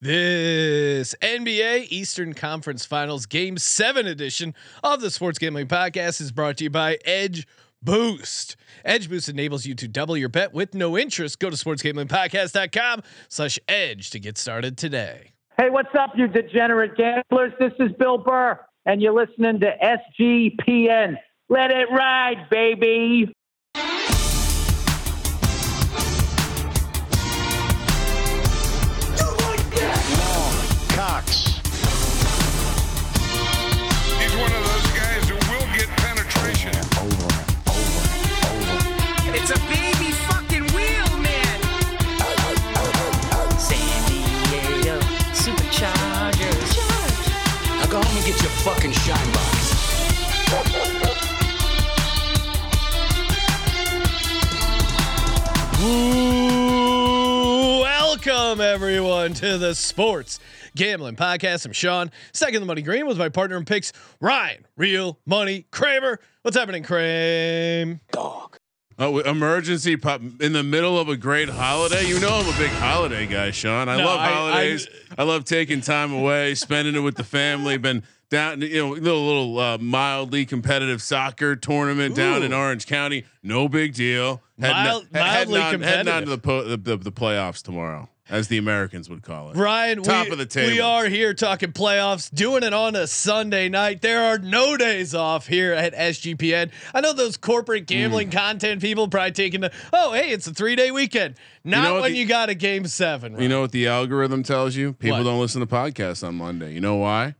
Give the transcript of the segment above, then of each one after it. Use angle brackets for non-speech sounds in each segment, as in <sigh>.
This NBA Eastern Conference Finals Game 7 edition of the Sports Gambling Podcast is brought to you by Edge Boost. Edge Boost enables you to double your bet with no interest. Go to sportsgamblingpodcast.com slash edge to get started today. Hey, what's up, you degenerate gamblers? This is Bill Burr, and you're listening to SGPN. Let it ride, baby. Fucking shine box. Welcome everyone to the Sports Gambling Podcast. I'm Sean. Second the money green was my partner in picks, Ryan. Real money Kramer. What's happening, Kramer? Oh, emergency pop in the middle of a great holiday. You know I'm a big holiday guy, Sean. I No, love I- I- holidays. I, love taking time away, spending it with the family. Been down, you know, little little uh, mildly competitive soccer tournament down in Orange County. No big deal. Heading, Mild- on, heading, mildly on, heading on to the, po- the, the the playoffs tomorrow, as the Americans would call it. Ryan, Top we, of the table. we are here talking playoffs, doing it on a Sunday night. There are no days off here at SGPN. I know those corporate Hmm. gambling content people probably taking the, oh, hey, it's a three day weekend. Not know when the- you got a game seven. You know what the algorithm tells you? People What? don't listen to podcasts on Monday. You know why?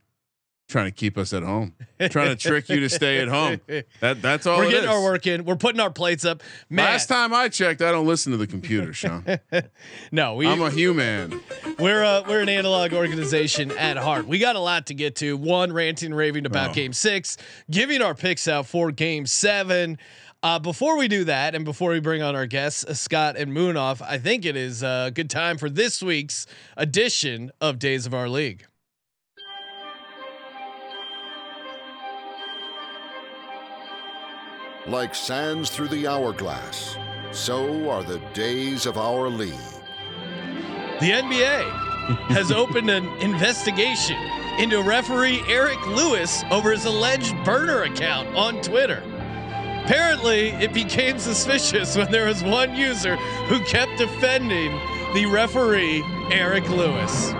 Trying to keep us at home. Trying to trick you to stay at home. That that's all. We're getting is. our work in. We're putting our plates up. Man, Last time I checked, I don't listen to the computer, Sean. <laughs> no, we, I'm a human. We're uh, we're an analog organization at heart. We got a lot to get to. One, ranting, raving about Oh. Game Six, giving our picks out for Game Seven. Uh, before we do that, and before we bring on our guests, uh, Scott and Munaf, I think it is a good time for this week's edition of Days of Our League. Like sands through the hourglass, so are the days of our league. The NBA has <laughs> opened an investigation into referee Eric Lewis over his alleged burner account on Twitter. Apparently, it became suspicious when there was one user who kept defending the referee Eric Lewis.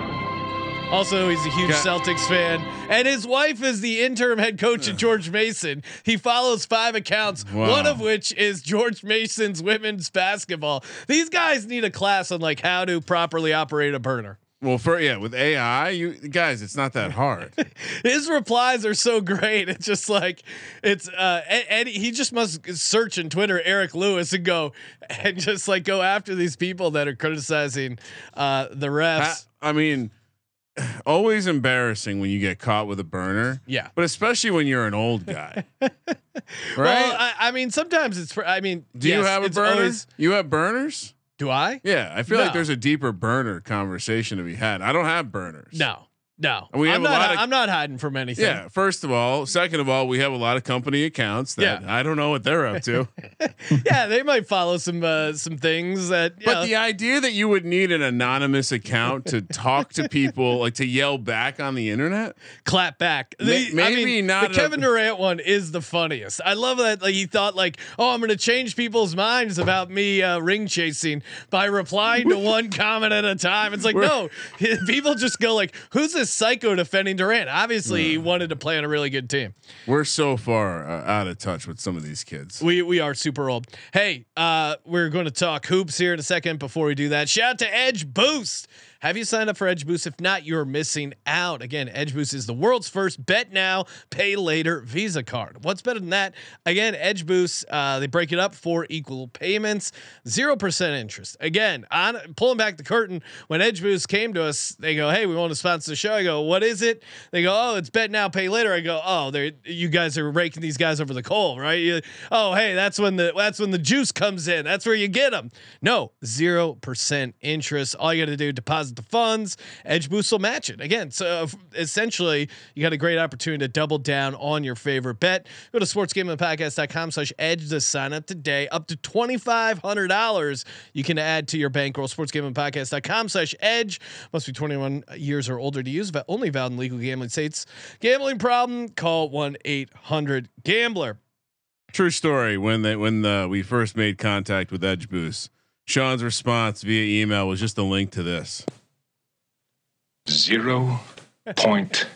Also, he's a huge Got- Celtics fan, and his wife is the interim head coach at George Mason. He follows five accounts, Wow. one of which is George Mason's women's basketball. These guys need a class on like how to properly operate a burner. Well, for yeah, with AI, you guys, it's not that hard. <laughs> His replies are so great. It's just like it's uh Eddie. He just must search in Twitter Eric Lewis and go and just like go after these people that are criticizing uh the I, refs. I mean, always embarrassing when you get caught with a burner. Yeah. But especially when you're an old guy, <laughs> right? Well, I, I mean, sometimes it's. pr- I mean, Do you have a burner? always- you have burners? do I? Yeah, I feel No. like there's a deeper burner conversation to be had. I don't have burners. No, no. And we I'm have a not. lot of- I'm not hiding from anything. Yeah. First of all, second of all, we have a lot of company accounts that Yeah. I don't know what they're up to. <laughs> yeah. They might follow some uh, some things that. But know, the idea that you would need an anonymous account to talk to people, like to yell back on the internet, clap back. Ma- The- I maybe mean, not The a- Kevin Durant one is the funniest. I love that. Like he thought, like, oh, I'm going to change people's minds about me uh, ring chasing by replying to <laughs> one comment at a time. It's like, no, people just go like, who's this psycho defending Durant? Obviously, he wanted to play on a really good team. we're so far uh, out of touch with some of these kids. We we are super old. Hey, uh, we're going to talk hoops here in a second. Before we do that, shout out to Edge Boost. Have you signed up for Edge Boost? If not, you're missing out. Again, Edge Boost is the world's first bet now, pay later Visa card. What's better than that? Again, Edge Boost, uh, they break it up for equal payments, 0% interest. Again, on pulling back the curtain, when Edge Boost came to us, they go, Hey, we want to sponsor the show. I go, What is it? They go, Oh, it's bet now, pay later. I go, Oh, they you guys are raking these guys over the coal, right? You, oh, hey, that's when the that's when the juice comes in. That's where you get them. No, zero percent interest. All you got to do deposit the funds. Edge Boost will match it again. So uh, essentially, you got a great opportunity to double down on your favorite bet. Go to sportsgamingpodcast.com slash edge to sign up today. Up to twenty five hundred dollars you can add to your bankroll. Sportsgamingpodcast.com slash edge. Must be twenty one years or older to use. But only valid in legal gambling states. Gambling problem? Call one eight hundred gambler. True story. When they when the, we first made contact with Edge Boost, Sean's response via email was just a link to this. Zero point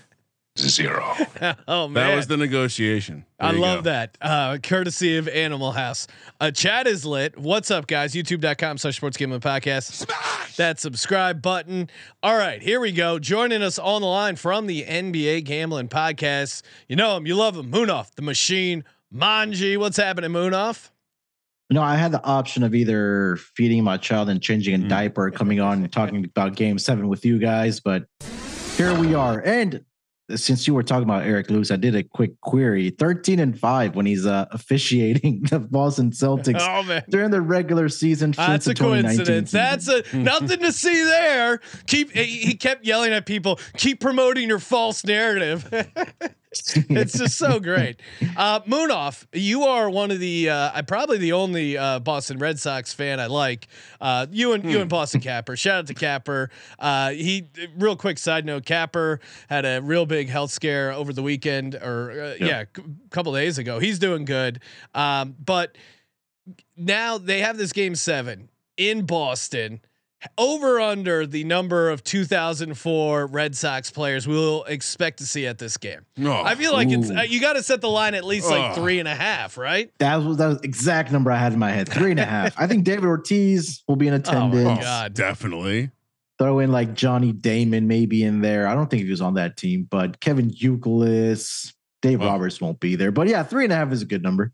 zero. <laughs> oh man, That was the negotiation. There I love go. that. Uh, courtesy of Animal House. Uh, chat is lit. What's up, guys? YouTube.com slash sports gambling podcast. Smash That subscribe button. All right, here we go. Joining us on the line from the NBA Gambling Podcast. You know him, you love him. Munaf, the machine. Manji, what's happening, Munaf? No, I had the option of either feeding my child and changing a Mm. diaper, coming on and talking about game seven with you guys, but here we are. And since you were talking about Eric Lewis, I did a quick query 13 and 5 when he's uh, officiating <laughs> the Boston Celtics Oh, man. during the regular season. That's a coincidence. That's a <laughs> nothing to see there. Keep he kept yelling at people. Keep promoting your false narrative. <laughs> <laughs> it's just so great. Uh, Munaf, you are one of the uh, I probably the only uh, Boston Red Sox fan I like. Uh, you and you and Boston Capper. Shout out to Capper. Uh, he real quick side note. Capper had a real big health scare over the weekend, or uh, yeah, a couple days ago. He's doing good, um, but now they have this game seven in Boston. Over under the number of 2004 Red Sox players we'll expect to see at this game. Oh, I feel like it's Ooh. uh, you got to set the line at least like three and a half, right? that was that was exact number I had in my head. Three and a half. I think David Ortiz will be in <laughs> Oh attendance. my god! definitely. Throw in like Johnny Damon maybe in there. I don't think he was on that team, but Kevin Youkilis, Dave Oh. Roberts won't be there. But yeah, three and a half is a good number.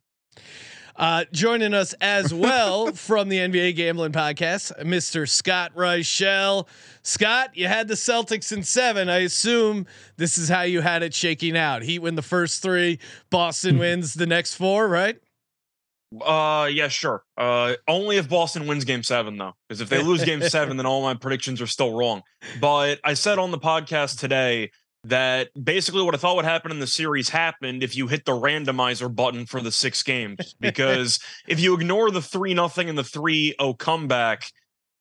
Uh, joining us as well <laughs> from the NBA Gambling Podcast, Mr. Scott Reichel. Scott, you had the Celtics in seven. I assume this is how you had it shaking out. Heat win the first three, Boston <laughs> wins the next four, right? Uh, yeah, sure. Uh, only if Boston wins Game Seven, though, because if they lose Game Seven, then all my predictions are still wrong. But I said on the podcast today that basically what I thought would happen in the series happened if you hit the randomizer button for the six games. <laughs> Because if you ignore the three nothing and the three oh comeback,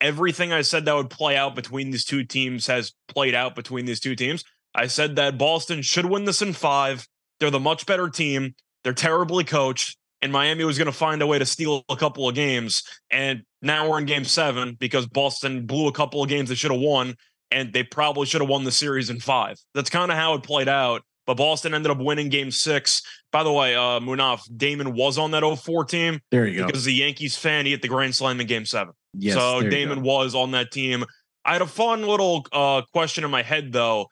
everything I said that would play out between these two teams has played out between these two teams. I said that Boston should win this in five. They're the much better team. They're terribly coached and Miami was going to find a way to steal a couple of games. And now we're in game seven because Boston blew a couple of games they should have won, and they probably should have won the series in five. That's kind of how it played out. But Boston ended up winning game six. By the way, uh, Munaf, Damon was on that 04 team There you go. because the Yankees fan, he hit the grand slam in game seven. Yes, so Damon was on that team. I had a fun little uh, question in my head, though.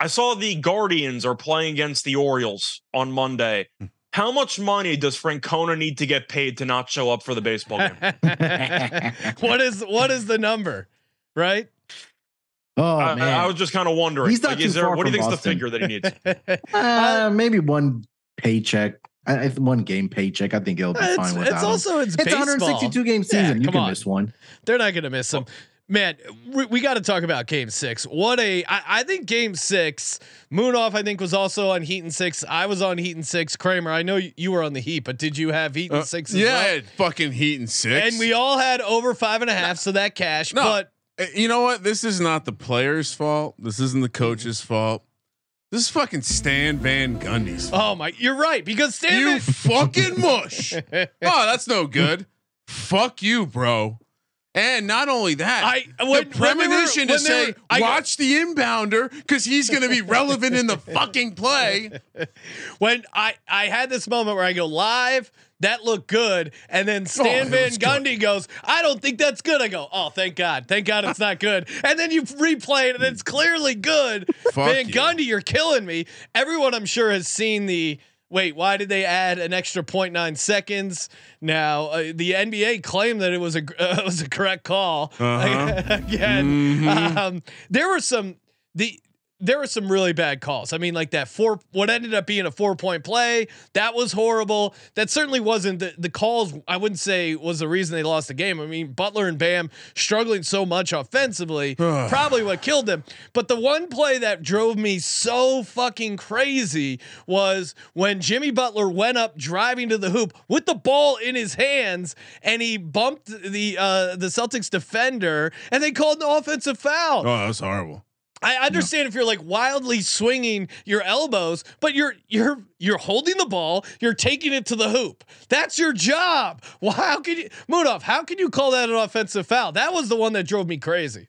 I saw the Guardians are playing against the Orioles on Monday. Hmm. How much money does Francona need to get paid to not show up for the baseball game? <laughs> <laughs> what is what is the number, right? Oh I, man, I was just kind of wondering. He's not like, is too there far what do you think is the figure that he needs? <laughs> uh, maybe one paycheck. I, I, one game paycheck. I think he'll be It's, fine with it's that. also it's, it's 162 game Yeah, season. you can on. miss one. They're not going to miss them. Man, we, we got to talk about Game Six. What a! I, I think Game Six, Munaf. I think was also on Heat and Six. I was on Heat and Six. Kramer, I know you, you were on the Heat, but did you have Heat and Uh, Six? As yeah, I well? had fucking Heat and six. and we all had over five and a half, so that cash. No. But Eh, you know what? This is not the player's fault. This isn't the coach's fault. This is fucking Stan Van Gundy's. fault. oh my, you're right because Stan. you Van- fucking mush. <laughs> oh, that's no good. Fuck you, bro. And not only that, I- the when- when they were- premonition to say, were- I- watch the inbounder because he's going to be relevant in the fucking play. <laughs> when I I had this moment where I go live that looked good. And then Stan it Van was good. Gundy goes, I don't think that's good. I go, oh, thank God. Thank God it's not good. <laughs> And then you replay it and it's clearly good. Fuck Van you. Gundy, you're killing me. Everyone I'm sure has seen the wait, why did they add an extra 0.9 seconds? Now, uh, the NBA claimed that it was a <laughs> uh, was a correct call. Uh-huh. <laughs> Again, Mhm. um, there were some the there were some really bad calls. I mean, like that four, what ended up being a four point play, that was horrible. That certainly wasn't the, the calls. I wouldn't say was the reason they lost the game. I mean, Butler and Bam struggling so much offensively, <sighs> probably what killed them. But the one play that drove me so fucking crazy was when Jimmy Butler went up driving to the hoop with the ball in his hands and he bumped the uh, the Celtics defender and they called an offensive foul. Oh, that's horrible. I understand if you're like wildly swinging your elbows, but you're you're you're holding the ball, you're taking it to the hoop. That's your job. Well, how can you Munaf, how can you call that an offensive foul? That was the one that drove me crazy.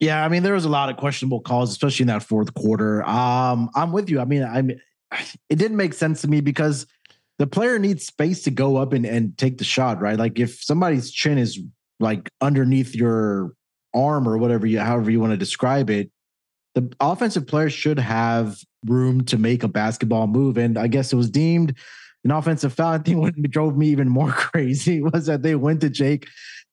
Yeah, I mean, there was a lot of questionable calls, especially in that fourth quarter. Um, I'm with you. I mean, I it didn't make sense to me because the player needs space to go up and, and take the shot, right? Like if somebody's chin is like underneath your arm or whatever you, however you want to describe it, the offensive player should have room to make a basketball move. And I guess it was deemed an offensive foul. <laughs> I think what drove me even more <laughs> crazy was that they went to Jake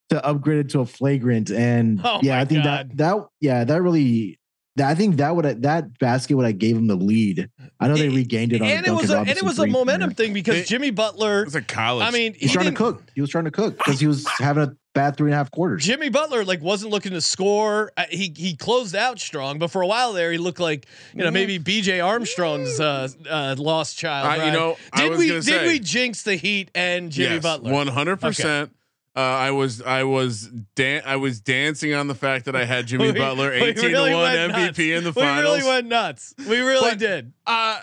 to upgrade it to a flagrant. And <laughs> Oh yeah, I think God. that that yeah, that really that, I think that would have that basket would have gave him the lead. I know they regained it on And it Duncan was a, and it was a momentum there. thing because Jimmy Butler It's a college. I mean, He's he trying to cook. He was trying to cook because he was having a bad three and a half quarters. Jimmy Butler like wasn't looking to score. Uh, he he closed out strong, but for a while there, he looked like you know maybe B.J. Armstrong's uh, uh, lost child. I- you right? know, I did was we gonna did say- we jinx the Heat and Jimmy yes, Butler? One hundred percent. Uh, I was I was dan- I was dancing on the fact that I had <laughs> Jimmy We- Butler we eighteen really to one MVP nuts. in the finals. We really went nuts. We really But- did. Uh,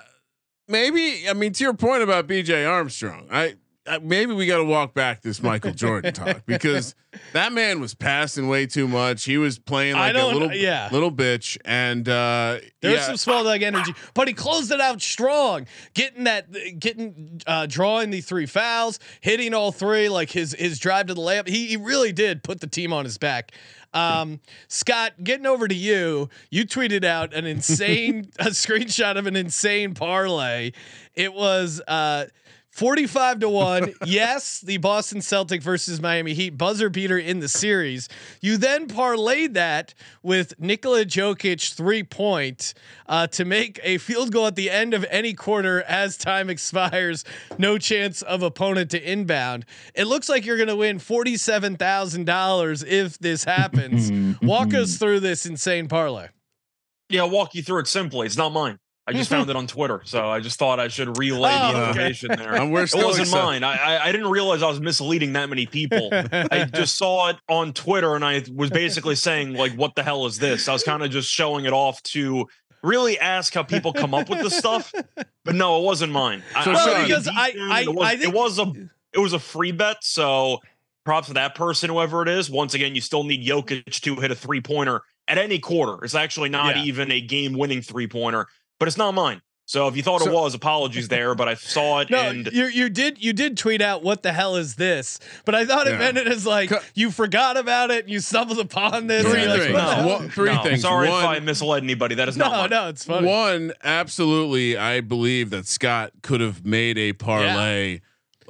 maybe I mean to your point about B.J. Armstrong, I. Maybe we got to walk back this Michael Jordan <laughs> talk because that man was passing way too much. He was playing like a little yeah. little bitch, and uh, There's yeah, some small dog energy, but he closed it out strong, getting that, getting, uh, drawing the three fouls, hitting all three, like his his drive to the layup. He, he really did put the team on his back. Um, Scott, getting over to you, you tweeted out an <laughs> insane a screenshot of an insane parlay. It was uh 45 to 1. <laughs> yes, the Boston Celtic versus Miami Heat buzzer beater in the series. You then parlayed that with Nikola Jokic three point uh, to make a field goal at the end of any quarter as time expires. No chance of opponent to inbound. It looks like you're going to win $47,000 if this happens. <laughs> Walk us through this insane parlay. Yeah, I'll walk you through it simply. It's not mine. I just found it on Twitter, so I just thought I should relay Oh, the okay. information there. It wasn't excited. mine. I, I I didn't realize I was misleading that many people. I <laughs> just saw it on Twitter, and I was basically saying like, "What the hell is this?" I was kind of just showing it off to really ask how people come up with this stuff. But no, it wasn't mine. So, I Sean- wasn't because I- I- it was, I think- it was a it was a free bet, so props to that person, whoever it is. Once again, you still need Jokic to hit a three pointer at any quarter. It's actually not Yeah. even a game winning three pointer, but it's not mine. So if you thought it was, apologies there, but I saw it <laughs> No, and you you did you did tweet out what the hell is this? But I thought it Yeah. meant it as like you forgot about it, you stumbled upon this. Three like, things. what the three no, things. Sorry One- if I misled anybody. That is not No, mine. no, it's funny. One, absolutely, I believe that Scott could have made a parlay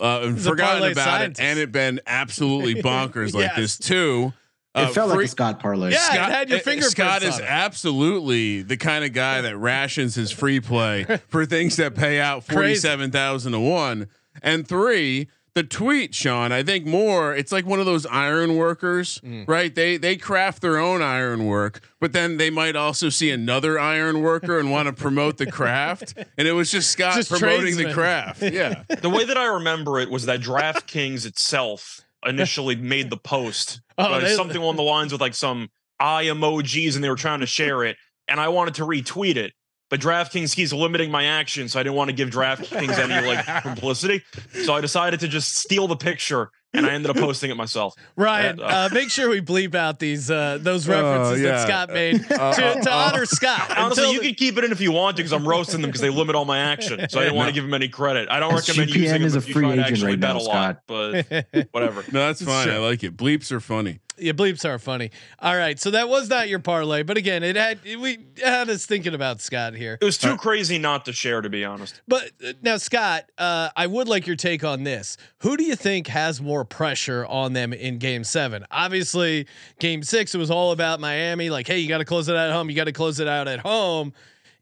uh, and He's forgotten parlay about scientist. it, and it been absolutely <laughs> bonkers like Yes. this too. It Uh, felt like a Scott parlay. Yeah, it had your fingerprints Scott is on it. absolutely the kind of guy that rations his free play <laughs> for things that pay out Crazy. forty seven thousand to one. And three, the tweet, Sean. I think more. It's like one of those iron workers, Mm. right? They they craft their own iron work, but then they might also see another iron worker and want to promote the craft. And it was just Scott Just promoting the craft. Yeah. <laughs> The way that I remember it was that DraftKings itself initially <laughs> made the post. Oh, they- something along the lines with like some eye emojis, and they were trying to share it, and I wanted to retweet it. But DraftKings keeps limiting my action, so I didn't want to give DraftKings any like <laughs> publicity. So I decided to just steal the picture and I ended up posting it myself. <laughs> Ryan, Uh, uh, make sure we bleep out these uh, those Oh, references yeah. that Scott made to, Uh, to uh, honor Scott. <laughs> Honestly, you the- can keep it in if you want to, because I'm roasting them because they limit all my action. So I didn't want to give them any credit. I don't recommend SGPN using them is a if you free try to agent actually right bet now, a lot. But whatever. <laughs> No, that's fine. Sure. I like it. Bleeps are funny. Yeah, bleeps are funny. All right, so that was not your parlay, but again, it had it, we had us thinking about Scott here. It was too crazy not to share, to be honest. But uh, now, Scott, uh, I would like your take on this. Who do you think has more pressure on them in Game Seven? Obviously, Game Six it was all about Miami. Like, hey, you got to close it out at home. You got to close it out at home.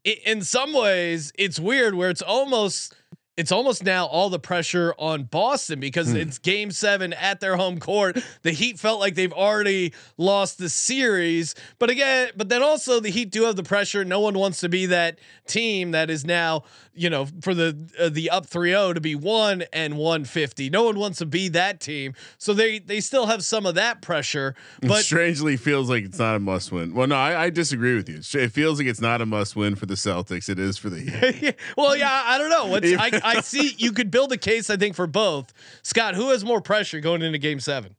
I- in some ways, it's weird where it's almost. It's almost now all the pressure on Boston because it's game seven at their home court. The Heat felt like they've already lost the series. But again, but then also the Heat do have the pressure. No one wants to be that team that is now, you know, for the uh, the up 3-0 to be 1 and 150. No one wants to be that team. So they they still have some of that pressure. But But strangely feels like it's not a must win. Well, no, I, I disagree with you. It feels like it's not a must win for the Celtics. It is for the Heat. <laughs> well, yeah, I don't know. What's I, I see you could build a case I think for both. Scott, who has more pressure going into game 7?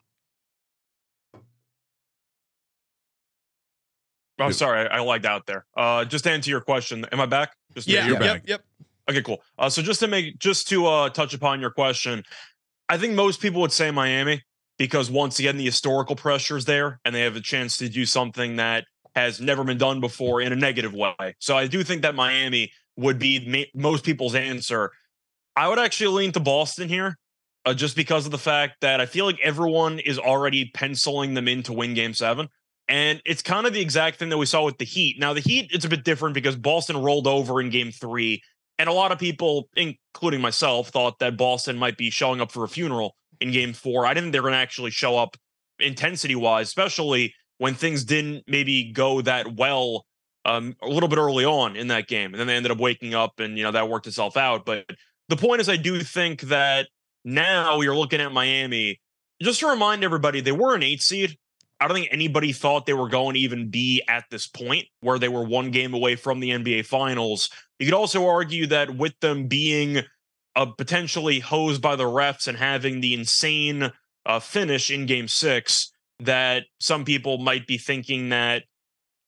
Oh, sorry, I, I lagged out there. Uh, just to answer your question, am I back? Just Yeah, you're yep, yep. Okay, cool. Uh, so just to make just to uh, touch upon your question, I think most people would say Miami because once again the historical pressure is there, and they have a chance to do something that has never been done before in a negative way. So I do think that Miami would be ma- most people's answer. I would actually lean to Boston here, uh, just because of the fact that I feel like everyone is already penciling them in to win Game Seven. And it's kind of the exact thing that we saw with the Heat. Now, the Heat, it's a bit different because Boston rolled over in game three. And a lot of people, including myself, thought that Boston might be showing up for a funeral in game four. I didn't think they're going to actually show up intensity wise, especially when things didn't maybe go that well um, a little bit early on in that game. And then they ended up waking up and, you know, that worked itself out. But the point is, I do think that now you're looking at Miami. Just to remind everybody, they were an eight seed. I don't think anybody thought they were going to even be at this point where they were one game away from the NBA Finals. You could also argue that with them being uh, potentially hosed by the refs and having the insane uh, finish in Game Six, that some people might be thinking that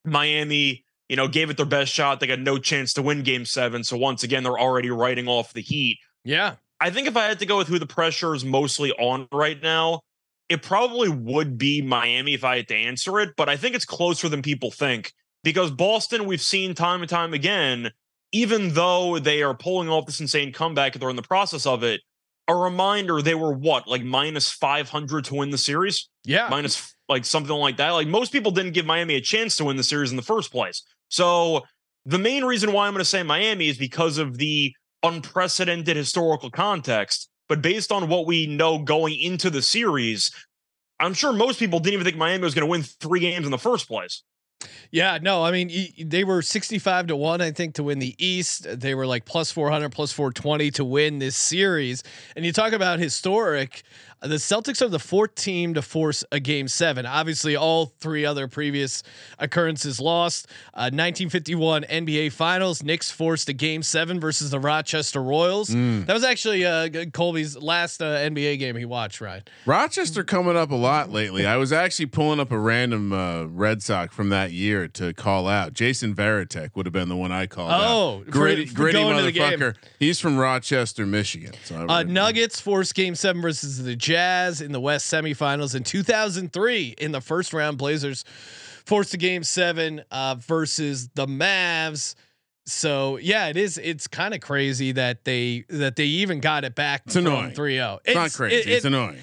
Miami, you know, gave it their best shot. They got no chance to win Game Seven, so once again they're already writing off the Heat. Yeah. I think if I had to go with who the pressure is mostly on right now, it probably would be Miami if I had to answer it, but I think it's closer than people think because Boston, we've seen time and time again, even though they are pulling off this insane comeback and they're in the process of it, a reminder they were what, like minus 500 to win the series? Yeah. Minus like something like that. Like most people didn't give Miami a chance to win the series in the first place. So the main reason why I'm going to say Miami is because of the unprecedented historical context. But based on what we know going into the series, I'm sure most people didn't even think Miami was going to win three games in the first place. Yeah, no, I mean they were 65 to 1 I think to win the East. They were like plus 400 plus 420 to win this series. And you talk about historic, the Celtics are the fourth team to force a game 7. Obviously all three other previous occurrences lost. Uh, 1951 NBA Finals, Knicks forced a game 7 versus the Rochester Royals. Mm. That was actually uh, Colby's last uh, NBA game he watched, right? Rochester coming up a lot lately. I was actually pulling up a random uh, Red Sox from that year to call out. Jason Varitek would have been the one I called Oh, out. Gritty, for gritty going to the game. motherfucker. He's from Rochester, Michigan. So Uh, Nuggets forced Game Seven versus the Jazz in the West semifinals in 2003. In the first round, Blazers forced a Game Seven uh, versus the Mavs. So yeah, it is. It's kind of crazy that they that they even got it back. It's annoying. 3-0. It's not crazy. it's annoying.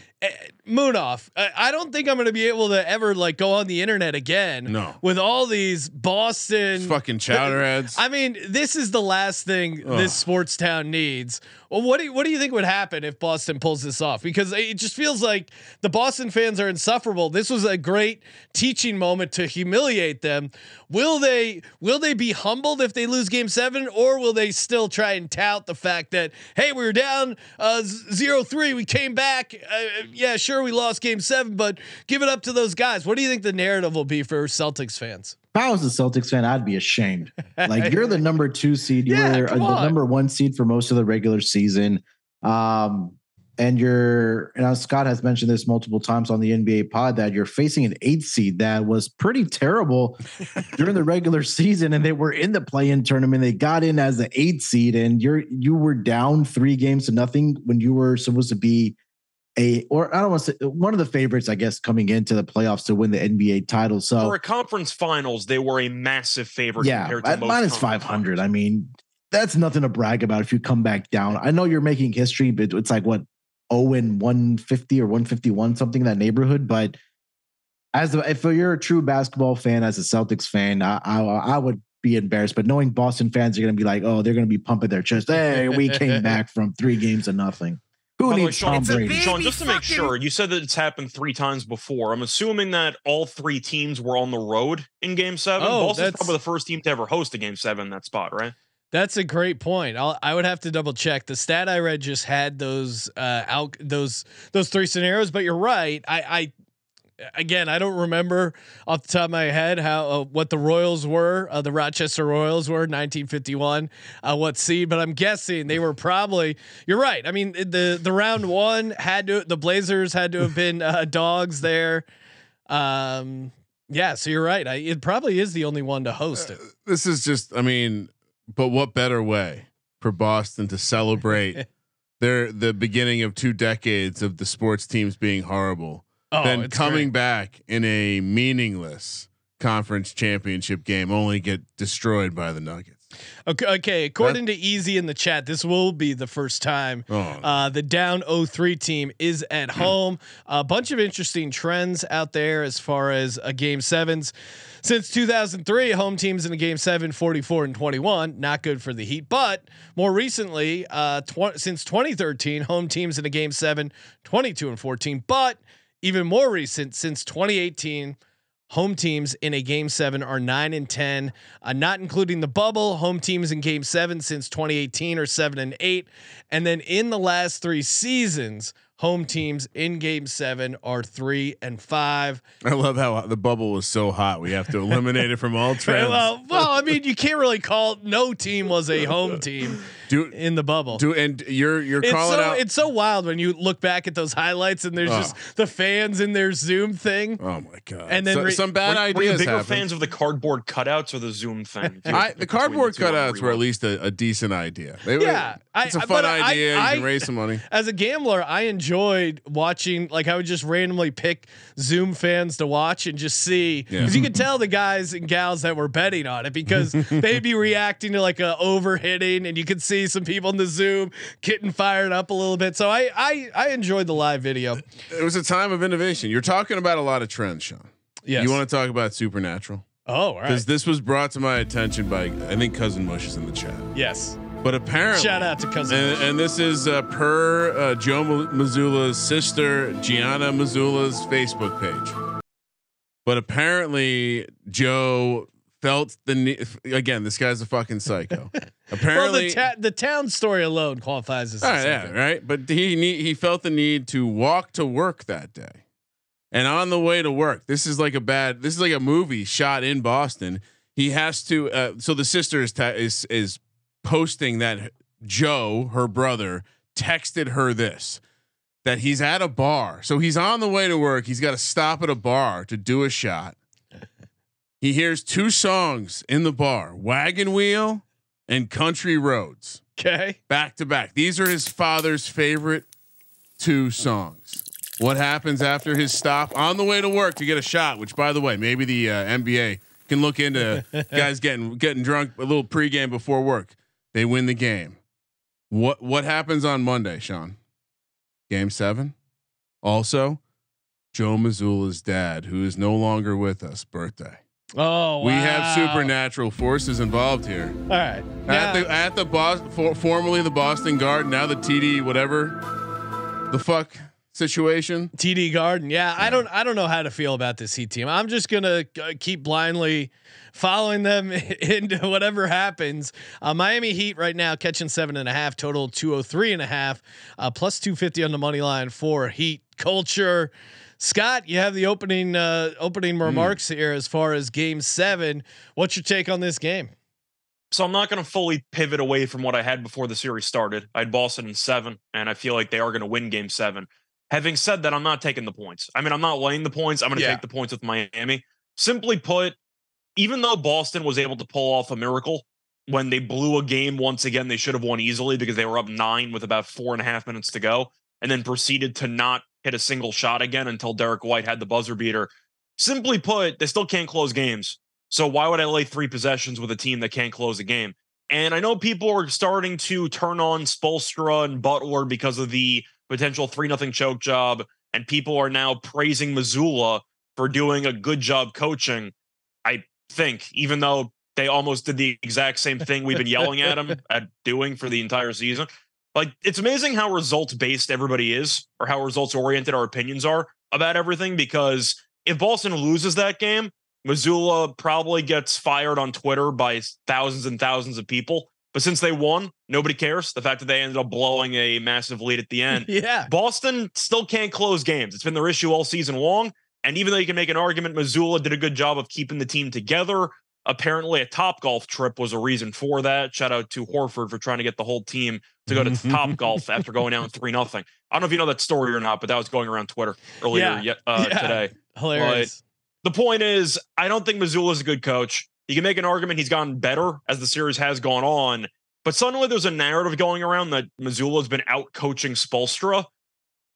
Munaf. I, I don't think I'm going to be able to ever like go on the internet again. No. With all these Boston It's fucking chowderheads. <laughs> I mean, this is the last thing Ugh. this sports town needs. Well, what do you, what do you think would happen if Boston pulls this off? Because it just feels like the Boston fans are insufferable. This was a great teaching moment to humiliate them. Will they will they be humbled if they lose Game Seven, or will they still try and tout the fact that hey, we were down uh, zero three, we came back. Uh, yeah, sure, we lost Game Seven, but give it up to those guys. What do you think the narrative will be for Celtics fans? If I was a Celtics fan, I'd be ashamed. Like you're the number two seed. You <laughs> Yeah, were uh, the on. number one seed for most of the regular season. Um, and you're and Scott has mentioned this multiple times on the NBA pod that you're facing an eight seed that was pretty terrible <laughs> during the regular season, and they were in the play-in tournament. They got in as the eight seed, and you're you were down three games to nothing when you were supposed to be a or I don't want to say one of the favorites, I guess, coming into the playoffs to win the NBA title. So For a conference finals, they were a massive favorite yeah, compared to at most five hundred. I mean, that's nothing to brag about if you come back down. I know you're making history, but it's like what oh and one fifty or one fifty one, something in that neighborhood. But as the, if you're a true basketball fan, as a Celtics fan, I I, I would be embarrassed. But knowing Boston fans are going to be like, oh, they're going to be pumping their chest. Hey, we came <laughs> back from three games to nothing. Who By the way, needs Sean, Tom Brady? Sean, just to make sure, you said that it's happened three times before. I'm assuming that all three teams were on the road in Game Seven. Oh, Boston's that's- probably the first team to ever host a Game Seven in that spot, right? That's a great point. I'll, I would have to double check. The stat I read just had those uh, out those those three scenarios, but you're right. I, I again, I don't remember off the top of my head how uh, what the Royals were. Uh, the Rochester Royals were 1951. Uh, what seed? But I'm guessing they were probably. You're right. I mean, the the round one had to the Blazers had to have been uh, dogs there. Um, yeah, so you're right. I, it probably is the only one to host it. This is just, I mean, but what better way for Boston to celebrate <laughs> their the beginning of two decades of the sports teams being horrible Oh, than coming great. back in a meaningless conference championship game only get destroyed by the Nuggets. Okay, okay. According to Easy in the chat, this will be the first time Oh. uh, the down 03 team is at home. A bunch of interesting trends out there as far as uh, game sevens. Since 2003, home teams in a game seven, 44 and 21. Not good for the Heat. But more recently, uh, tw- since 2013, home teams in a game seven, 22 and 14. But even more recent, since 2018, home teams in a game seven are nine and 10, uh, not including the bubble. Home teams in game seven since 2018 are seven and eight. And then in the last three seasons, home teams in game seven are three and five. I love how the bubble was so hot. We have to <laughs> eliminate it from all trends. Well, well, I mean, you can't really call no team was a home team <laughs> do, in the bubble. do and you're you're it's calling so out. it's so wild when you look back at those highlights and there's Oh. just the fans in their Zoom thing. oh my god! And then So- re- some bad were, were you bigger happened. fans of the cardboard cutouts or the Zoom thing? <laughs> I, the cardboard cutouts were at least a, a decent idea. They were, Yeah, I- it's a I- fun idea. I- you can raise some money. As a gambler, I enjoyed watching. Like I would just randomly pick Zoom fans to watch and just see Yeah. because you could tell the guys and gals that were betting on it because <laughs> they'd be reacting to like a overhitting, and you could see some people in the Zoom getting fired up a little bit. So I I I enjoyed the live video. It was a time of innovation. You're talking about a lot of trends, Sean. Yes. You want to talk about Supernatural? Oh, all Because right. this was brought to my attention by I think Cousin Mush is in the chat. Yes. But apparently, Shout out to cousin. and, and this is uh, per uh, Joe Mazzulla's sister Gianna Mazzulla's Facebook page. But apparently, Joe felt the need. Again, this guy's a fucking psycho. <laughs> well, apparently, the ta- the town story alone qualifies as. all a right, yeah, right. But he need, he felt the need to walk to work that day, and on the way to work, this is like a bad. This is like a movie shot in Boston. He has to. Uh, so the sister is ta- is is posting that Joe, her brother, texted her this that he's at a bar. So he's on the way to work. He's got to stop at a bar to do a shot. He hears two songs in the bar: Wagon Wheel and Country Roads Okay. back to back. These are his father's favorite two songs. What happens after his stop on the way to work to get a shot? Which, by the way, maybe the uh, NBA can look into <laughs> guys getting getting drunk a little pregame before work. They win the game. What what happens on Monday, Sean? Game seven. Also, Joe Mazzulla's dad, who is no longer with us, birthday. Oh, wow. We have supernatural forces involved here. All right. At the at the Boston, for, formerly the Boston Garden, now the TD whatever, the fuck situation. TD Garden. Yeah, I don't I don't know how to feel about this Heat team. I'm just gonna uh, keep blindly following them <laughs> into whatever happens. Uh, Miami Heat right now catching seven and a half, total 203 and a half, uh, plus 250 on the money line for Heat culture. Scott, you have the opening uh, opening remarks here as far as Game Seven. What's your take on this game? So I'm not going to fully pivot away from what I had before the series started. I had Boston in seven, and I feel like they are going to win game seven. Having said that, I'm not taking the points. I mean, I'm not laying the points. I'm going to Yeah. take the points with Miami. Simply put, even though Boston was able to pull off a miracle when they blew a game once again, they should have won easily because they were up nine with about four and a half minutes to go, and then proceeded to not hit a single shot again until Derrick White had the buzzer beater. Simply put, they still can't close games. So why would I lay three possessions with a team that can't close a game? And I know people are starting to turn on Spoelstra and Butler because of the potential 3 0 choke job. And people are now praising Mazzulla for doing a good job coaching. I think, even though they almost did the exact same thing we've been yelling at them <laughs> at doing for the entire season. Like, it's amazing how results based everybody is, or how results oriented our opinions are about everything. Because if Boston loses that game, Mazzulla probably gets fired on Twitter by thousands and thousands of people. But since they won, nobody cares. The fact that they ended up blowing a massive lead at the end. <laughs> Yeah. Boston still can't close games. It's been their issue all season long. And even though you can make an argument, Mazzulla did a good job of keeping the team together. Apparently, a top golf trip was a reason for that. Shout out to Horford for trying to get the whole team to go to top golf after going down <laughs> three nothing. I don't know if you know that story or not, but that was going around Twitter earlier Yeah. yet, <laughs> uh, Yeah. today. Hilarious. The point is, I don't think Mazzulla's a good coach. You can make an argument he's gotten better as the series has gone on, but suddenly there's a narrative going around that Mazzulla's been out coaching Spoelstra.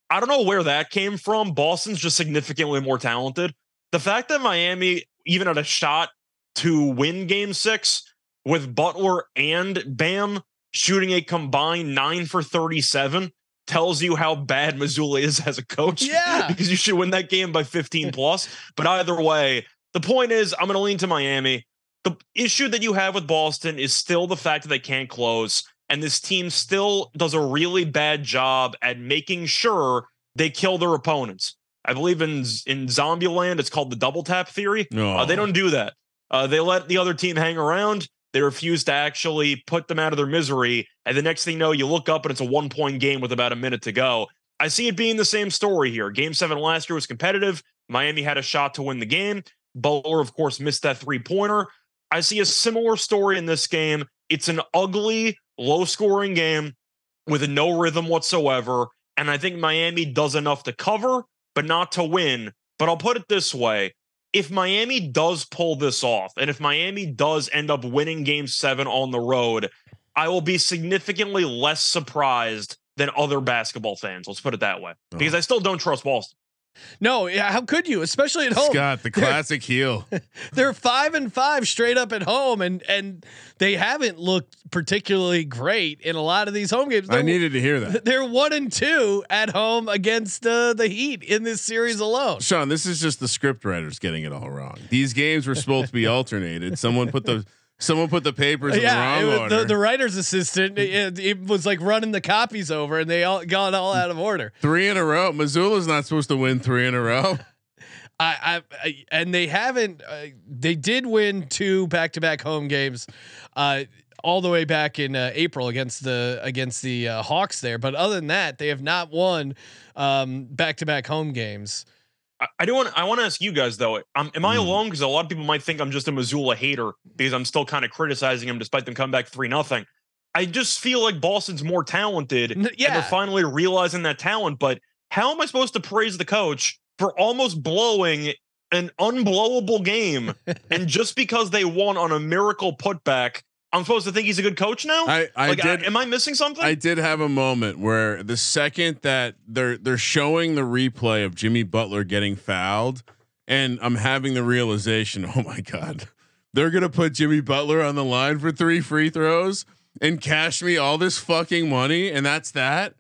I don't know where that came from. Boston's just significantly more talented. The fact that Miami even had a shot to win game six with Butler and Bam shooting a combined nine for 37 tells you how bad Mazzulla is as a coach. <laughs> Yeah. because you should win that game by 15 plus. But either way, the point is, I'm going to lean to Miami. The issue that you have with Boston is still the fact that they can't close. And this team still does a really bad job at making sure they kill their opponents. I believe in in Zombieland, it's called the double tap theory. Uh, they don't do that. Uh, they let the other team hang around. They refuse to actually put them out of their misery. And the next thing you know, you look up and it's a one point game with about a minute to go. I see it being the same story here. Game seven last year was competitive. Miami had a shot to win the game. Butler, of course, missed that three pointer. I see a similar story in this game. It's an ugly, low scoring game with no rhythm whatsoever. And I think Miami does enough to cover, but not to win. But I'll put it this way if Miami does pull this off, and if Miami does end up winning game seven on the road, I will be significantly less surprised than other basketball fans. Let's put it that way. Because uh-huh. I still don't trust Boston. No, yeah, how could you? Especially at home. Scott, the <laughs> They're- classic heel. <laughs> They're five and five straight up at home, and and they haven't looked particularly great in a lot of these home games. I They're- needed to hear that. They're one and two at home against uh, the Heat in this series alone. Sean, this is just the script writers getting it all wrong. These games were supposed to be <laughs> alternated. Someone put the someone put the papers in yeah, the was- order. the, the writer's assistant. It, it was like running the copies over, and they all got all out of order. three in a row. Mazzulla's not supposed to win three in a row. <laughs> I, I, I and they haven't. Uh, they did win two back-to-back home games, uh, all the way back in uh, April against the against the uh, Hawks there. But other than that, they have not won um, back-to-back home games. I, I do want. I want to ask you guys though. Um, am I Hmm. alone? Because a lot of people might think I'm just a Mazzulla hater because I'm still kind of criticizing them despite them coming back three nothing. I just feel like Boston's more talented. Yeah. they're finally realizing that talent. But how am I supposed to praise the coach for almost blowing an unblowable game? <laughs> and just because they won on a miracle putback, I'm supposed to think he's a good coach now? I, I like, did. am I missing something? I did have a moment where the second that they're they're showing the replay of Jimmy Butler getting fouled, and I'm having the realization, <laughs> oh my god, they're gonna put Jimmy Butler on the line for three free throws and cash me all this fucking money, and that's that.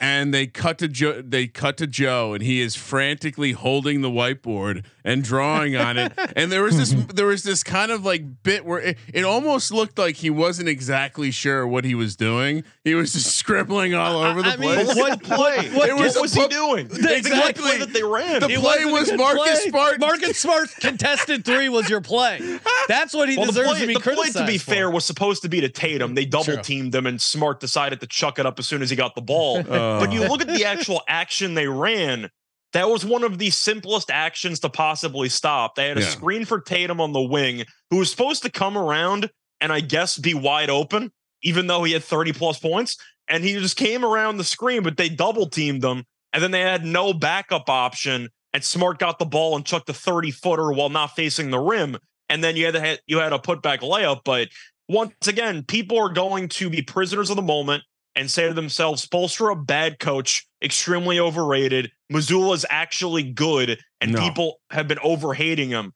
And they cut to Joe. They cut to Joe, and he is frantically holding the whiteboard and drawing on it. <laughs> And there was this, there was this kind of like bit where it, it almost looked like he wasn't exactly sure what he was doing. He was just scribbling all over the I mean, place. what- <laughs> play? what- It what was was, a he pu- doing? Exactly. What play that they ran? The It play wasn't a was good Marcus play. Smart. Marcus Smart contested three was your play. That's what he Well, deserves play, to be the play, to be for. fair, was supposed to be to Tatum. They double True. teamed him, and Smart decided to chuck it up as soon as he got the ball. <laughs> Uh. But you look at the actual action they ran. That was one of the simplest actions to possibly stop. They had a Yeah. screen for Tatum on the wing, who was supposed to come around and I guess be wide open, even though he had 30 plus points. And he just came around the screen, but they double teamed him. And then they had no backup option. And Smart got the ball and chucked a 30 footer while not facing the rim. And then you had to, you had a putback layup. But once again, people are going to be prisoners of the moment and say to themselves, Spoelstra, a bad coach, extremely overrated. Mazzulla is actually good, and No. people have been overhating him.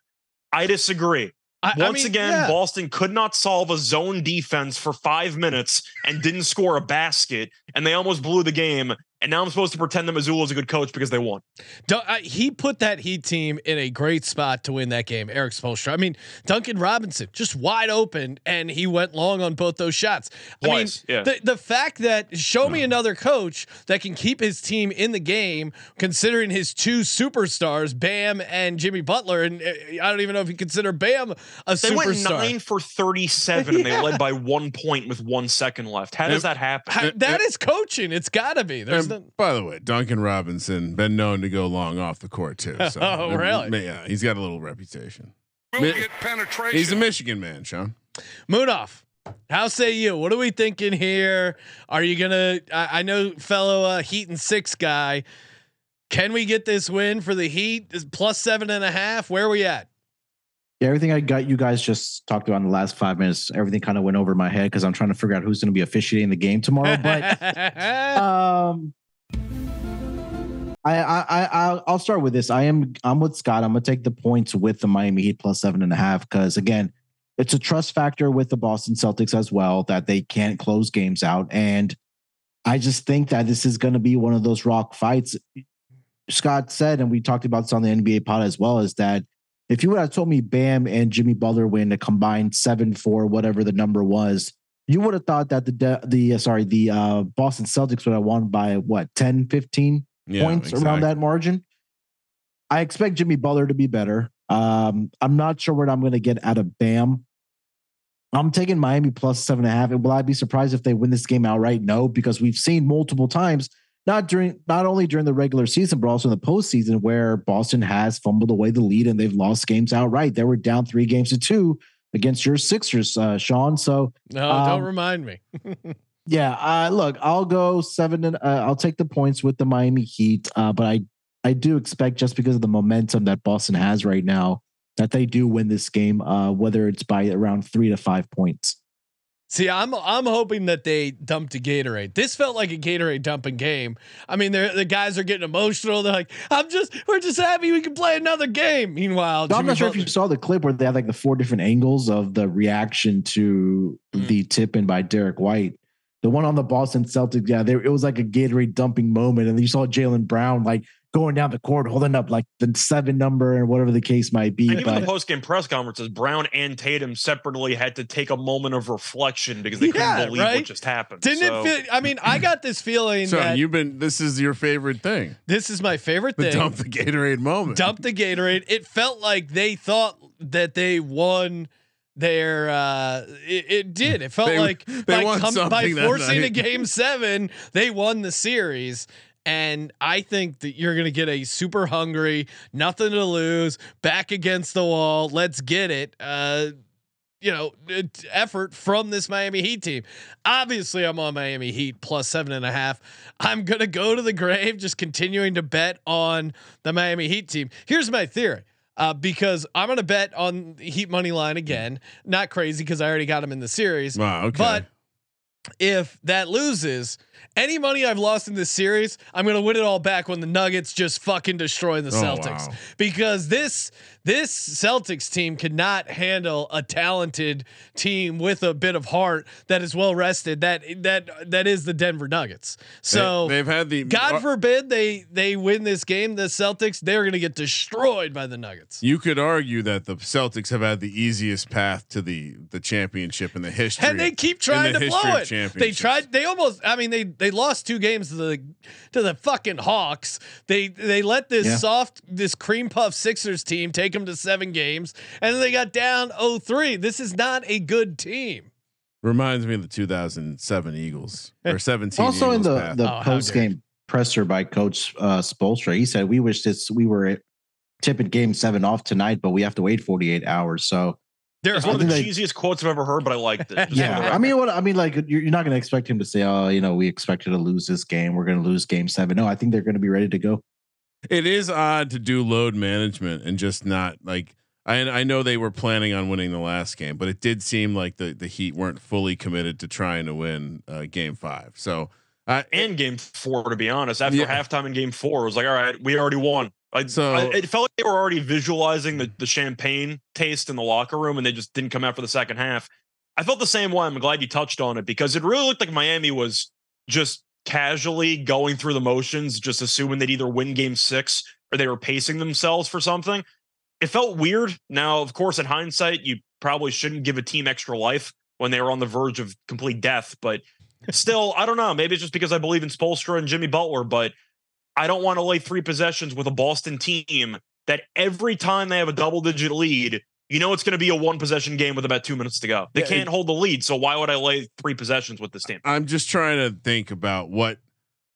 I disagree. I- I Once mean, again, yeah. Boston could not solve a zone defense for five minutes and didn't score a basket, and they almost blew the game. And now I'm supposed to pretend that Mazzulla is a good coach because they won. Dun- uh, he put that Heat team in a great spot to win that game. Eric Spoelstra. I mean, Duncan Robinson just wide open, and he went long on both those shots. Twice, I mean, yeah. the the fact that show me another coach that can keep his team in the game, considering his two superstars, Bam and Jimmy Butler, and uh, I don't even know if you consider Bam a They superstar. went nine for 37 and they <laughs> led by one point with one second left. How does that happen? Ha- that is coaching. It's got to be. There's And no, by the way, Duncan Robinson been known to go long off the court too. So <laughs> Oh, really? Yeah, he's got a little reputation. Mi- penetration. He's a Michigan man, Sean. Munaf. How say you? What are we thinking here? Are you gonna? I, I know, fellow uh, Heat and six guy. Can we get this win for the Heat? Is plus seven and a half. Where are we at? Yeah, everything I got you guys just talked about in the last five minutes, everything kind of went over my head because I'm trying to figure out who's going to be officiating the game tomorrow. But <laughs> um, I, I, I, I'll- start with this. I am, I'm with Scott. I'm gonna take the points with the Miami Heat plus seven and a half because again, it's a trust factor with the Boston Celtics as well that they can't close games out, and I just think that this is to be one of those rock fights. Scott said, and we talked about this on the NBA pod as well, is that if you would have told me Bam and Jimmy Butler win a combined seven four, whatever the number was, you would have thought that the the uh, sorry the uh, Boston Celtics would have won by what 10, 15 Yeah, points exactly. around that margin. I expect Jimmy Butler to be better. Um, I'm not sure what I'm going to get out of Bam. I'm taking Miami plus seven and a half. And will I be surprised if they win this game outright? No, because we've seen multiple times, not during not only during the regular season, but also in the postseason, where Boston has fumbled away the lead and they've lost games outright. They were down three games to two against your Sixers, uh, Sean. So No, Um, don't remind me. <laughs> yeah, uh, look, I'll go seven and uh, I'll take the points with the Miami Heat, uh, but I I do expect just because of the momentum that Boston has right now that they do win this game, uh, whether it's by around three to five points. See, I'm I'm hoping that they dumped a Gatorade. This felt like a Gatorade dumping game. I mean, they're, the guys are getting emotional. They're like, "I'm just, we're just happy we can play another game." Meanwhile, So I'm not sure if you saw the clip where they had like the four different angles of the reaction to mm. the tip in by Derrick White. The one on the Boston Celtics, yeah, there it was like a Gatorade dumping moment, and you saw Jaylen Brown like going down the court holding up like the seven number and whatever the case might be. And even but- the post game press conferences, Brown and Tatum separately had to take a moment of reflection because they Yeah, couldn't believe right? what just happened. Didn't So- it feel? I mean, I got this feeling So that you've been. This is your favorite thing. this is my favorite The thing. dump the Gatorade moment. dump the Gatorade. It felt like they thought that they won their uh it, it did it felt They- like they by, won by forcing a game seven they won the series and i think that you're gonna get a super hungry nothing to lose back against the wall let's get it uh you know, effort from this Miami Heat team. Obviously, I'm on Miami Heat plus seven and a half. I'm gonna go to the grave, just continuing to bet on the Miami Heat team. Here's my theory. Uh, because I'm gonna bet on the Heat money line again. Not crazy because I already got them in the series. Wow. Okay. But if that loses, any money I've lost in this series, I'm gonna win it all back when the Nuggets just fucking destroy the Oh, Celtics. wow. Because this this Celtics team cannot handle a talented team with a bit of heart that is well rested. That that that is the Denver Nuggets. So they, have had the God uh, forbid they they win this game, the Celtics, they're gonna get destroyed by the Nuggets. You could argue that the Celtics have had the easiest path to the the championship in the history, and they keep trying the to blow it. They tried. They almost. I mean, they they lost two games to the to the fucking Hawks. They they let this Yeah. soft this cream puff Sixers team take them to seven games, and they got down 0-3. This is not a good team. Reminds me of the 2007 Eagles or 17. also in the path. the Oh, post game presser by Coach uh, Spoelstra, he said we wish this we were tipping Game Seven off tonight, but we have to wait 48 hours. So there's one of the they- cheesiest quotes I've ever heard, but I liked it. <laughs> Just for the Yeah, I mean, what I mean, like you're, you're not going to expect him to say, "Oh, you know, we expected to lose this game. We're going to lose Game Seven. No, I think they're going to be ready to go. It is odd to do load management and just not like I I know they were planning on winning the last game, but it did seem like the the Heat weren't fully committed to trying to win uh, game 5. So uh, and game four, to be honest. After Yeah. halftime in game four, it was like, all right, we already won. I, So- I, it felt like they were already visualizing the, the champagne taste in the locker room and they just didn't come out for the second half. I felt the same way. I'm glad you touched on it because it really looked like Miami was just casually going through the motions, just assuming they'd either win game six or they were pacing themselves for something. It felt weird. Now, of course, in hindsight, you probably shouldn't give a team extra life when they were on the verge of complete death, but still, I don't know. Maybe it's just because I believe in Spoelstra and Jimmy Butler, but I don't want to lay three possessions with a Boston team that every time they have a double digit lead, you know it's going to be a one possession game with about two minutes to go. They Yeah, can't it- hold the lead, so why would I lay three possessions with this team? I'm just trying to think about what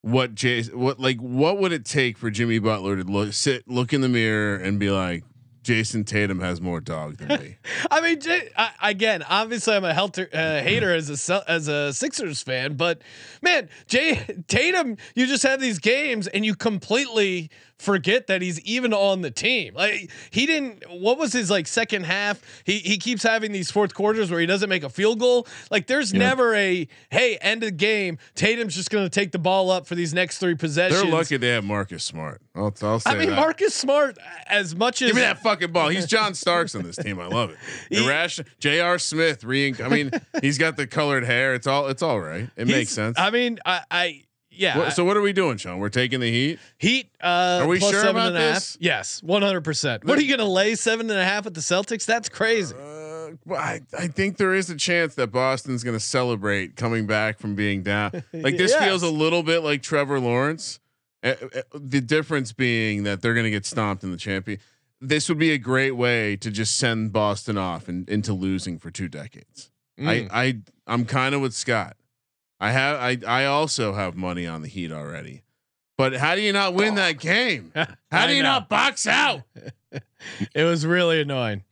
what Jay what like what would it take for Jimmy Butler to look sit look in the mirror and be like Jayson Tatum has more dog than me. <laughs> I mean, J- I, again, obviously, I'm a helter, uh, hater as a as a Sixers fan, but man, Jay Tatum, you just have these games and you completely forget that he's even on the team. Like he didn't. What was his like second half? He he keeps having these fourth quarters where he doesn't make a field goal. Like there's Yeah. never a hey end of the game. Tatum's just going to take the ball up for these next three possessions. They're lucky they have Marcus Smart. I'll, I'll say I mean, that. Marcus Smart, as much as Give me that fucking ball. He's John Starks on this team. I love it. <laughs> Irrational. J.R. Smith. Re- I mean, he's got the colored hair. It's all. It's all right. It makes sense. I mean, I, I yeah. What- so what are we doing, Sean? We're taking the Heat. Heat. Uh, Are we plus sure seven about and a half. this? Yes, one hundred percent. What are you going to lay seven and a half at the Celtics? That's crazy. Uh, well, I, I think there is a chance that Boston's going to celebrate coming back from being down. <laughs> Like this Yes. feels a little bit like Trevor Lawrence. Uh, the difference being that they're going to get stomped in the champion. This would be a great way to just send Boston off and into losing for two decades. Mm. I I I'm kind of with Scott. I have I I also have money on the Heat already. But how do you not win oh. that game? <laughs> How do you know. not box out? <laughs> it was really annoying.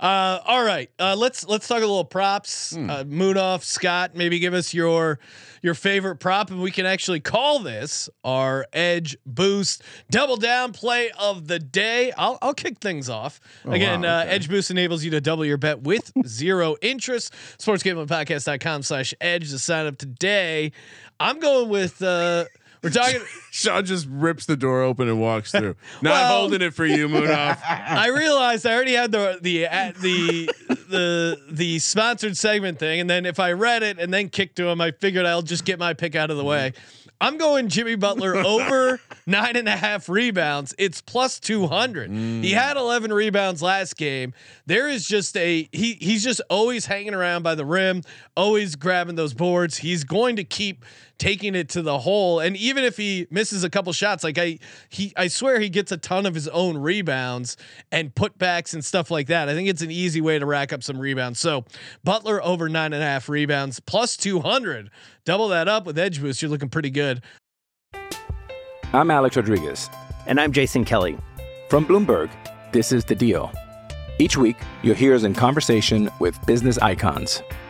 Uh, all right, uh, let's let's talk a little props. Hmm. Uh, Munaf, Scott, maybe give us your your favorite prop, and we can actually call this our Edge Boost Double Down Play of the Day. I'll I'll kick things off Oh, again. wow, uh, okay. Edge Boost enables you to double your bet with <laughs> zero interest. Sportsgamblingpodcast.com slash Edge to sign up today. I'm going with. We're talking. <laughs> Sean just rips the door open and walks through. Not Well- holding it for you, Munaf. <laughs> I realized I already had the the uh, the the the sponsored segment thing, and then if I read it and then kicked to him, I figured I'll just get my pick out of the way. I'm going Jimmy Butler <laughs> over nine and a half rebounds. It's plus two hundred. He had 11 rebounds last game. There is just a he he's just always hanging around by the rim, always grabbing those boards. He's going to keep taking it to the hole, and even if he misses a couple shots, like I he I swear he gets a ton of his own rebounds and putbacks and stuff like that. I think it's an easy way to rack up some rebounds. So Butler over nine and a half rebounds plus two hundred. Double that up with Edge Boost. You're looking pretty good. I'm Alex Rodriguez. And I'm Jason Kelly. From Bloomberg, this is The Deal. Each week, you'll hear us in conversation with business icons.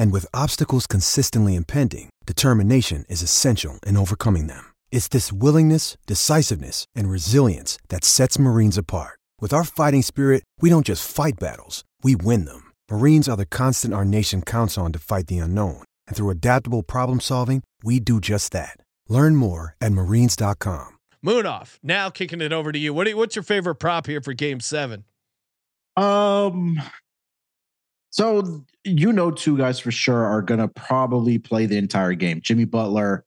And with obstacles consistently impending, determination is essential in overcoming them. It's this willingness, decisiveness, and resilience that sets Marines apart. With our fighting spirit, we don't just fight battles, we win them. Marines are the constant our nation counts on to fight the unknown. And through adaptable problem solving, we do just that. Learn more at marines.com. Munaf. Now kicking it over to you. What do you, what's your favorite prop here for Game Seven? Um, so you know, two guys for sure are gonna probably play the entire game. Jimmy Butler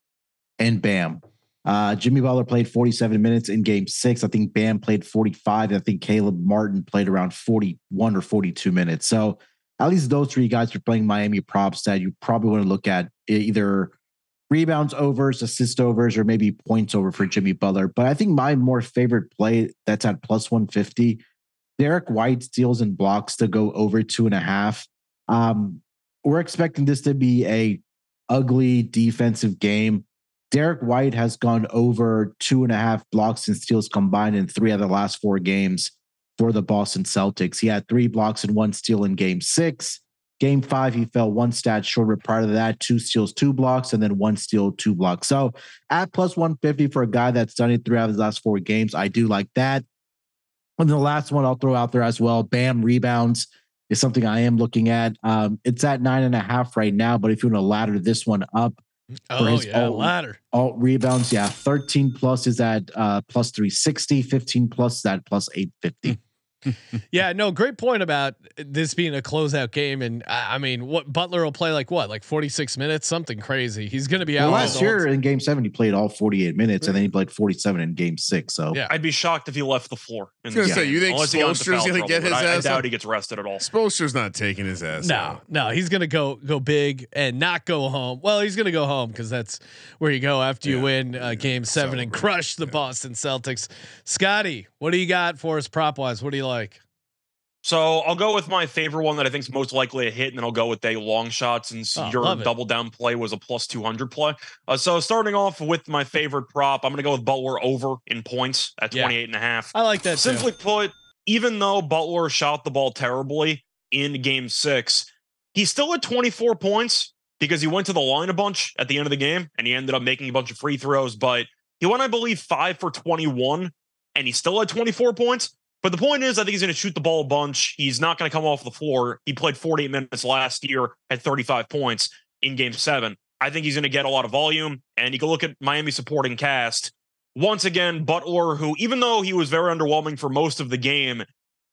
and Bam. Uh, Jimmy Butler played 47 minutes in game six. I think Bam played 45. I think Caleb Martin played around 41 or 42 minutes. So at least those three guys are playing Miami props that you probably want to look at either rebounds overs, assist overs, or maybe points over for Jimmy Butler. But I think my more favorite play that's at plus 150, Derrick White steals and blocks to go over two and a half. Um, we're expecting this to be a ugly defensive game. Derrick White has gone over two and a half blocks and steals combined in three of the last four games for the Boston Celtics. He had three blocks and one steal in game six. Game five, he fell one stat short, but prior to that, two steals, two blocks, and then one steal, two blocks. So at plus 150 for a guy that's done it three out of his last four games, I do like that. And the last one I'll throw out there as well, Bam rebounds is something I am looking at. Um, it's at nine and a half right now, but if you want to ladder this one up, Oh yeah, ladder. alt rebounds, yeah, 13 plus is at uh, plus 360, 15 plus is at plus 850. Yeah, no, great point about this being a closeout game, and I, I mean, what Butler will play like what, like forty six minutes, something crazy. He's going to be out Well, last year in game seven, he played all 48 minutes and then he played 47 in game six. So yeah, I'd be shocked if he left the floor. I was gonna say, you think Spoelstra's gonna get his I, ass I doubt up? he gets rested at all. Spoelstra's not taking his ass. No, out. no, he's gonna go go big and not go home. Well, he's gonna go home because that's where you go after you win uh, Game Seven and crush the Boston Celtics. Scotty, what do you got for us prop wise? What do you like? So I'll go with my favorite one that I think is most likely a hit, and then I'll go with a long shot since Oh, your double down play was a plus 200 play. Uh, so starting off with my favorite prop, I'm going to go with Butler over in points at Yeah. 28 and a half. I like that. Simply too. put, even though Butler shot the ball terribly in game six, he still had 24 points because he went to the line a bunch at the end of the game and he ended up making a bunch of free throws. But he went, I believe, five for 21 and he still had 24 points. But the point is, I think he's going to shoot the ball a bunch. He's not going to come off the floor. He played 48 minutes last year at 35 points in game seven. I think he's going to get a lot of volume. And you can look at Miami supporting cast. Once again, Butler, who, even though he was very underwhelming for most of the game,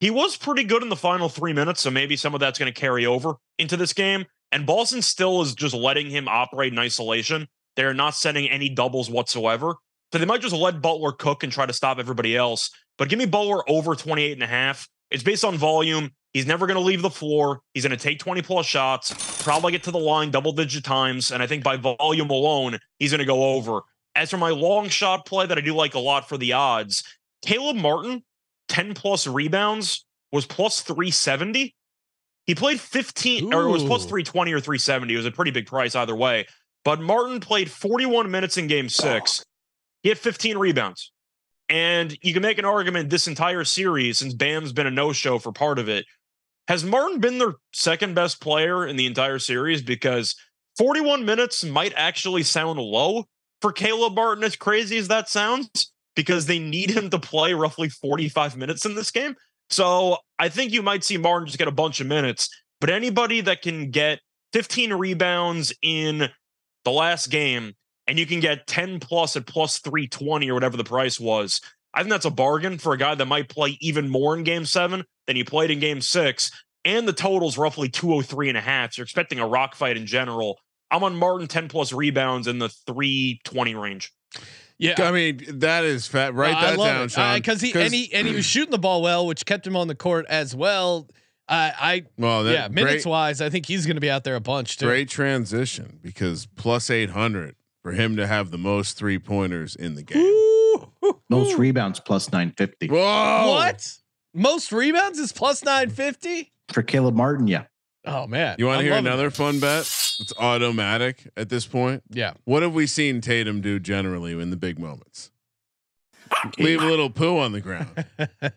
he was pretty good in the final three minutes. So maybe some of that's going to carry over into this game. And Boston still is just letting him operate in isolation. They're not sending any doubles whatsoever. So they might just let Butler cook and try to stop everybody else. But give me Butler over 28 and a half. It's based on volume. He's never going to leave the floor. He's going to take 20 plus shots, probably get to the line double digit times. And I think by volume alone, he's going to go over. As for my long shot play that I do like a lot for the odds, Caleb Martin, 10 plus rebounds, was plus 370. He played 15, or it was 320 or 370. It was a pretty big price either way. But Martin played 41 minutes in game six. He had 15 rebounds. And you can make an argument this entire series, since Bam's been a no show for part of it, has Martin been their second best player in the entire series? Because 41 minutes might actually sound low for Caleb Martin, as crazy as that sounds, because they need him to play roughly 45 minutes in this game. So I think you might see Martin just get a bunch of minutes, but anybody that can get 15 rebounds in the last game and you can get 10 plus at plus 320 or whatever the price was, I think that's a bargain for a guy that might play even more in game seven than he played in game six. And the total's roughly 203 and a half. So you're expecting a rock fight in general. I'm on Martin 10 plus rebounds in the 320 range. Yeah, I mean that is fat. Write I that love down, it. Sean. Because he and he and he was shooting the ball well, which kept him on the court as well. I, I well, that, yeah, minutes great, wise, I think he's going to be out there a bunch too. great transition because plus eight hundred for him to have the most three pointers in the game. Most rebounds plus 950. Whoa! What? Most rebounds is plus nine fifty. For Caleb Martin, yeah. Oh man, You want to hear another it. fun bet? It's automatic at this point. Yeah. What have we seen Tatum do generally in the big moments? Leave a little poo on the ground.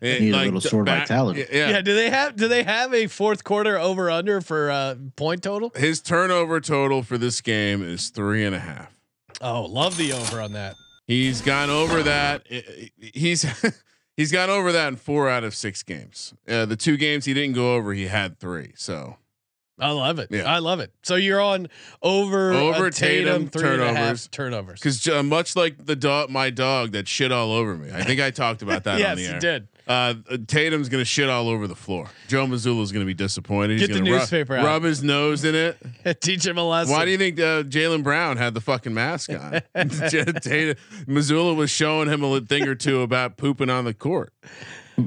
It- <laughs> Need a little sword vitality. Yeah, Yeah. Do they have do they have a fourth quarter over under for uh, point total? His turnover total for this game is three and a half. Oh, love the over on that. He's gone over that. He's <laughs> he's gone over that in four out of six games. Uh, the two games he didn't go over, he had three. So I love it. Yeah. I love it. So you're on over Over Tatum, Tatum, three and a half turnovers. turnovers. because uh, much like the dog, my dog that shit all over me. I think I talked about that. <laughs> yes, on the you did. Uh, Tatum's gonna shit all over the floor. Joe Mazzulla's gonna be disappointed. Get He's the gonna rub- newspaper out. rub his nose in it. Teach him a lesson. Why do you think uh, Jaylen Brown had the fucking mask on? <laughs> <laughs> Tatum, Missoula was showing him a thing or two about pooping on the court.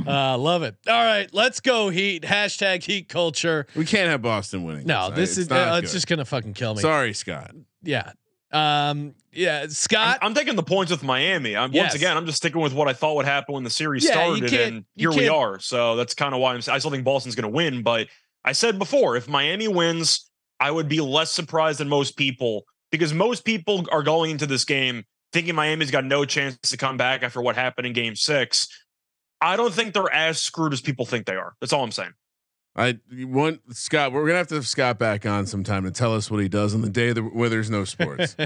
uh, love it. All right, let's go Heat. Hashtag Heat culture. We can't have Boston winning. No, this It's is not uh, it's just gonna fucking kill me. Sorry, Scott. Yeah. Um. Yeah. Scott. I'm, I'm taking the points with Miami. I'm, Yes. Once again, I'm just sticking with what I thought would happen when the series Yeah, started, and here we are. So that's kind of why I'm. I still think Boston's going to win, but I said before, if Miami wins, I would be less surprised than most people because most people are going into this game thinking Miami's got no chance to come back after what happened in Game Six. I don't think they're as screwed as people think they are. That's all I'm saying. I want Scott. We're gonna have to have Scott back on sometime to tell us what he does on the day that, where there's no sports. <laughs>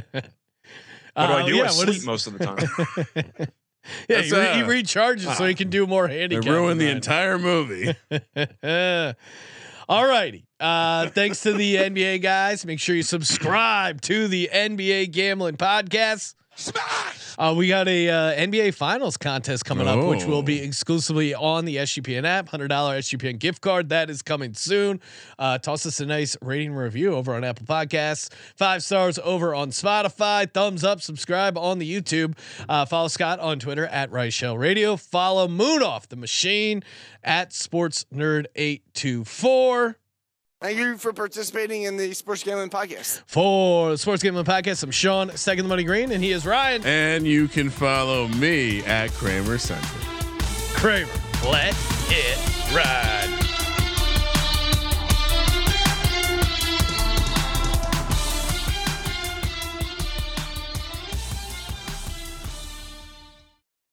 What do Uh, I do? yeah, I sleep is- most of the time. <laughs> Yeah, he, re- he uh, recharges so he can do more they handicap. ruined the entire movie. <laughs> All righty. Uh, thanks to the NBA guys. Make sure you subscribe to the NBA Gambling Podcast. Uh, we got a uh, NBA Finals contest coming up, which will be Oh. exclusively on the SGPN app. Hundred dollar SGPN gift card that is coming soon. Uh, toss us a nice rating review over on Apple Podcasts. Five stars over on Spotify. Thumbs up. Subscribe on the YouTube. Uh, follow Scott on Twitter at Reichel Radio. Follow Munaf the Machine at Sports Nerd eight two four. Thank you for participating in the Sports Gambling Podcast. For the Sports Gambling Podcast, I'm Sean, second the money green, and he is Ryan. and you can follow me at Kramercentric. Kramer. Let it ride.